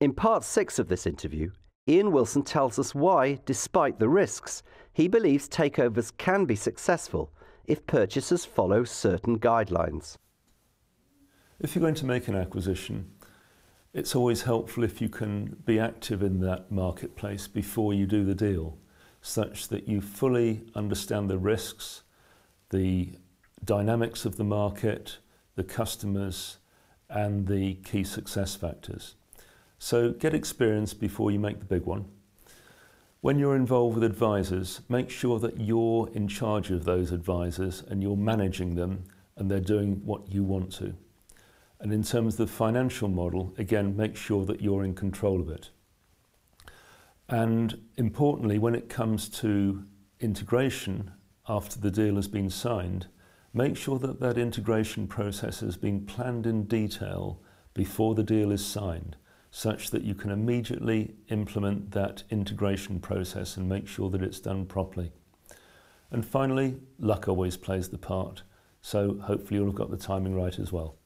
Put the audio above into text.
In part six of this interview, Ian Wilson tells us why, despite the risks, he believes takeovers can be successful if purchasers follow certain guidelines. If you're going to make an acquisition, it's always helpful if you can be active in that marketplace before you do the deal, such that you fully understand the risks, the dynamics of the market, the customers, and the key success factors. So get experience before you make the big one. When you're involved with advisors, make sure that you're in charge of those advisors and you're managing them and they're doing what you want to. And in terms of the financial model, again, make sure that you're in control of it. And importantly, when it comes to integration after the deal has been signed, make sure that that integration process has been planned in detail before the deal is signed, such that you can immediately implement that integration process and make sure that it's done properly. And finally, luck always plays the part, so hopefully you'll have got the timing right as well.